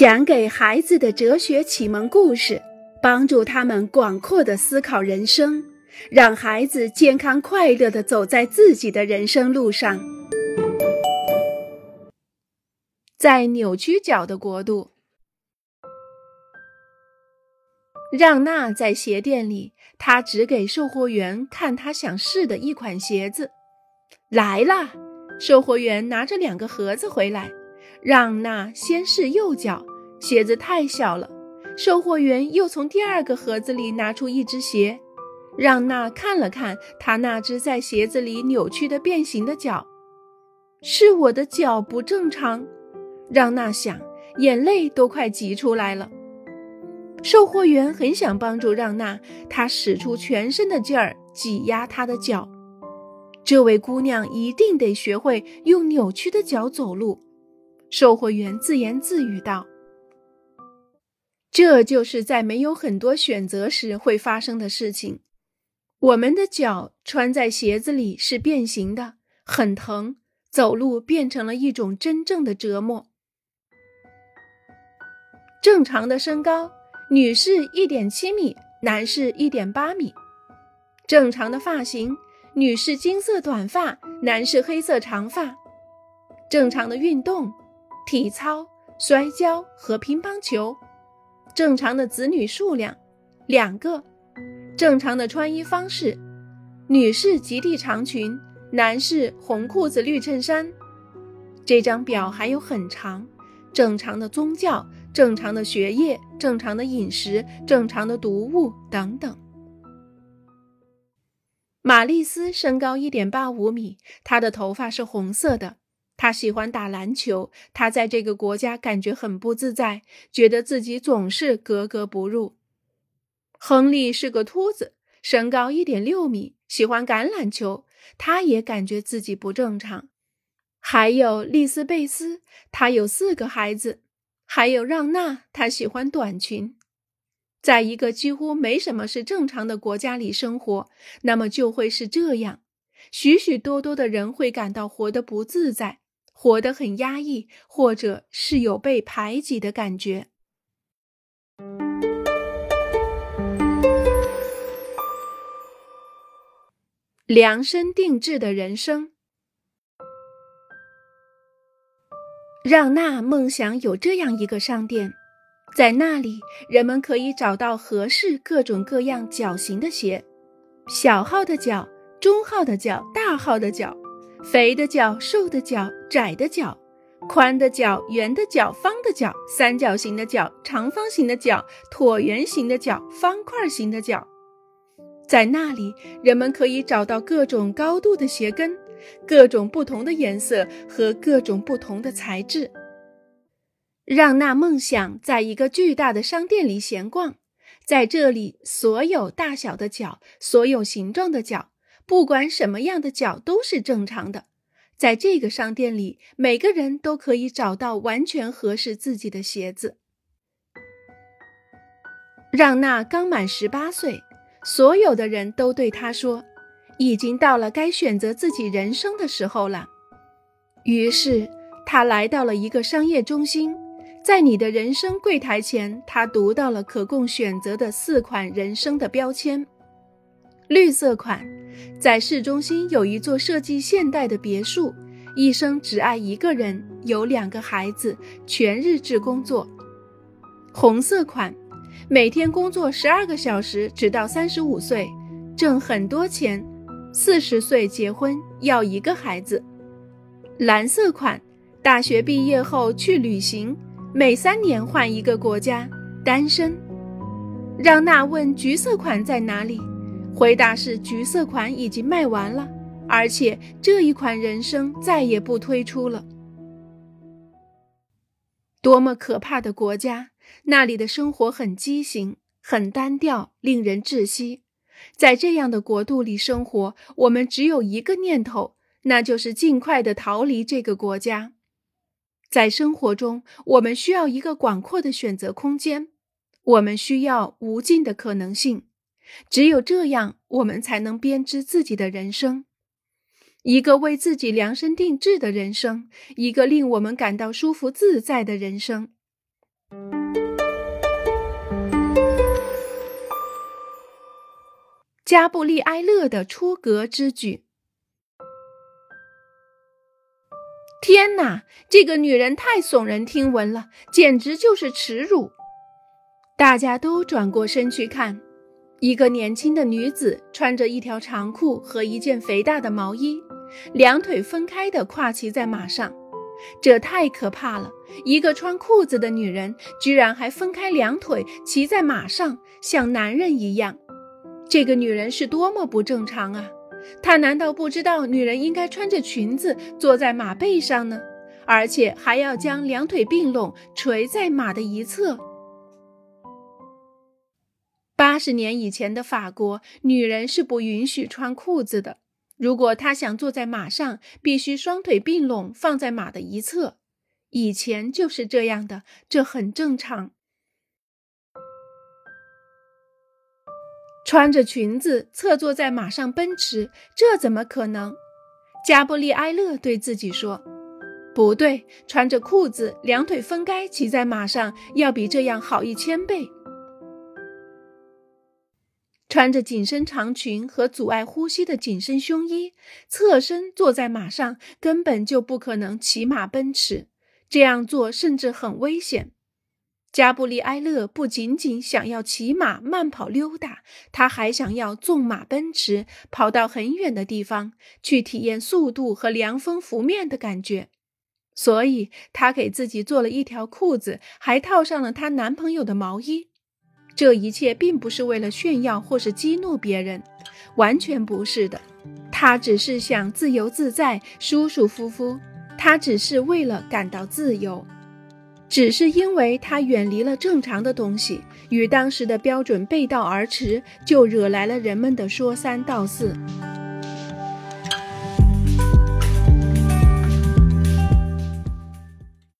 讲给孩子的哲学启蒙故事，帮助他们广阔的思考人生，让孩子健康快乐的走在自己的人生路上。在扭曲脚的国度，让娜在鞋店里，她只给售货员看她想试的一款鞋子。来啦，售货员拿着两个盒子回来。让娜先试右脚，鞋子太小了。售货员又从第二个盒子里拿出一只鞋，让娜看了看她那只在鞋子里扭曲的变形的脚，是我的脚不正常。让娜想，眼泪都快挤出来了。售货员很想帮助让娜，他使出全身的劲儿挤压她的脚。这位姑娘一定得学会用扭曲的脚走路。售货员自言自语道：“这就是在没有很多选择时会发生的事情。我们的脚穿在鞋子里是变形的，很疼，走路变成了一种真正的折磨。正常的身高，女士一点七米，男士一点八米。正常的发型，女士金色短发，男士黑色长发。正常的运动。”体操、摔跤和乒乓球，正常的子女数量两个，正常的穿衣方式，女士及地长裙，男士红裤子绿衬衫。这张表还有很长，正常的宗教，正常的学业，正常的饮食，正常的读物等等。玛丽斯身高一点八五米，她的头发是红色的。他喜欢打篮球，他在这个国家感觉很不自在，觉得自己总是格格不入。亨利是个秃子，身高一点六米，喜欢橄榄球，他也感觉自己不正常。还有丽丝贝斯，她有四个孩子，还有让娜，她喜欢短裙。在一个几乎没什么是正常的国家里生活，那么就会是这样，许许多多的人会感到活得不自在。活得很压抑，或者是有被排挤的感觉。量身定制的人生，让娜梦想有这样一个商店，在那里人们可以找到合适各种各样脚型的鞋，小号的脚、中号的脚、大号的脚。肥的脚、瘦的脚、窄的脚、宽的脚、圆的脚、方的脚、三角形的脚、长方形的脚、椭圆形的脚、方块形的脚，在那里，人们可以找到各种高度的鞋跟，各种不同的颜色和各种不同的材质。让那梦想在一个巨大的商店里闲逛，在这里，所有大小的脚，所有形状的脚。不管什么样的脚都是正常的，在这个商店里，每个人都可以找到完全合适自己的鞋子。让娜刚满十八岁，所有的人都对她说：“已经到了该选择自己人生的时候了。”于是，她来到了一个商业中心，在你的人生柜台前，她读到了可供选择的四款人生的标签：绿色款。在市中心有一座设计现代的别墅，一生只爱一个人，有两个孩子，全日制工作。红色款，每天工作十二个小时，直到三十五岁，挣很多钱，四十岁结婚，要一个孩子。蓝色款，大学毕业后去旅行，每三年换一个国家，单身。让娜问橘色款在哪里？回答是：橘色款已经卖完了，而且这一款人生再也不推出了。多么可怕的国家！那里的生活很畸形，很单调，令人窒息。在这样的国度里生活，我们只有一个念头，那就是尽快的逃离这个国家。在生活中，我们需要一个广阔的选择空间，我们需要无尽的可能性。只有这样，我们才能编织自己的人生，一个为自己量身定制的人生，一个令我们感到舒服自在的人生。加布利埃勒的出格之举。天呐，这个女人太耸人听闻了，简直就是耻辱，大家都转过身去看。一个年轻的女子穿着一条长裤和一件肥大的毛衣，两腿分开的跨骑在马上。这太可怕了！一个穿裤子的女人，居然还分开两腿骑在马上，像男人一样。这个女人是多么不正常啊！她难道不知道女人应该穿着裙子坐在马背上呢？而且还要将两腿并拢垂在马的一侧？八十年以前的法国，女人是不允许穿裤子的。如果她想坐在马上，必须双腿并拢放在马的一侧。以前就是这样的，这很正常。穿着裙子侧坐在马上奔驰，这怎么可能？加布利埃勒对自己说：“不对，穿着裤子，两腿分开骑在马上，要比这样好一千倍。”穿着紧身长裙和阻碍呼吸的紧身胸衣，侧身坐在马上，根本就不可能骑马奔驰。这样做甚至很危险。加布利埃勒不仅仅想要骑马慢跑溜达，他还想要纵马奔驰，跑到很远的地方去体验速度和凉风拂面的感觉。所以，他给自己做了一条裤子，还套上了她男朋友的毛衣。这一切并不是为了炫耀或是激怒别人，完全不是的。他只是想自由自在、舒舒服服。他只是为了感到自由，只是因为他远离了正常的东西，与当时的标准背道而驰，就惹来了人们的说三道四。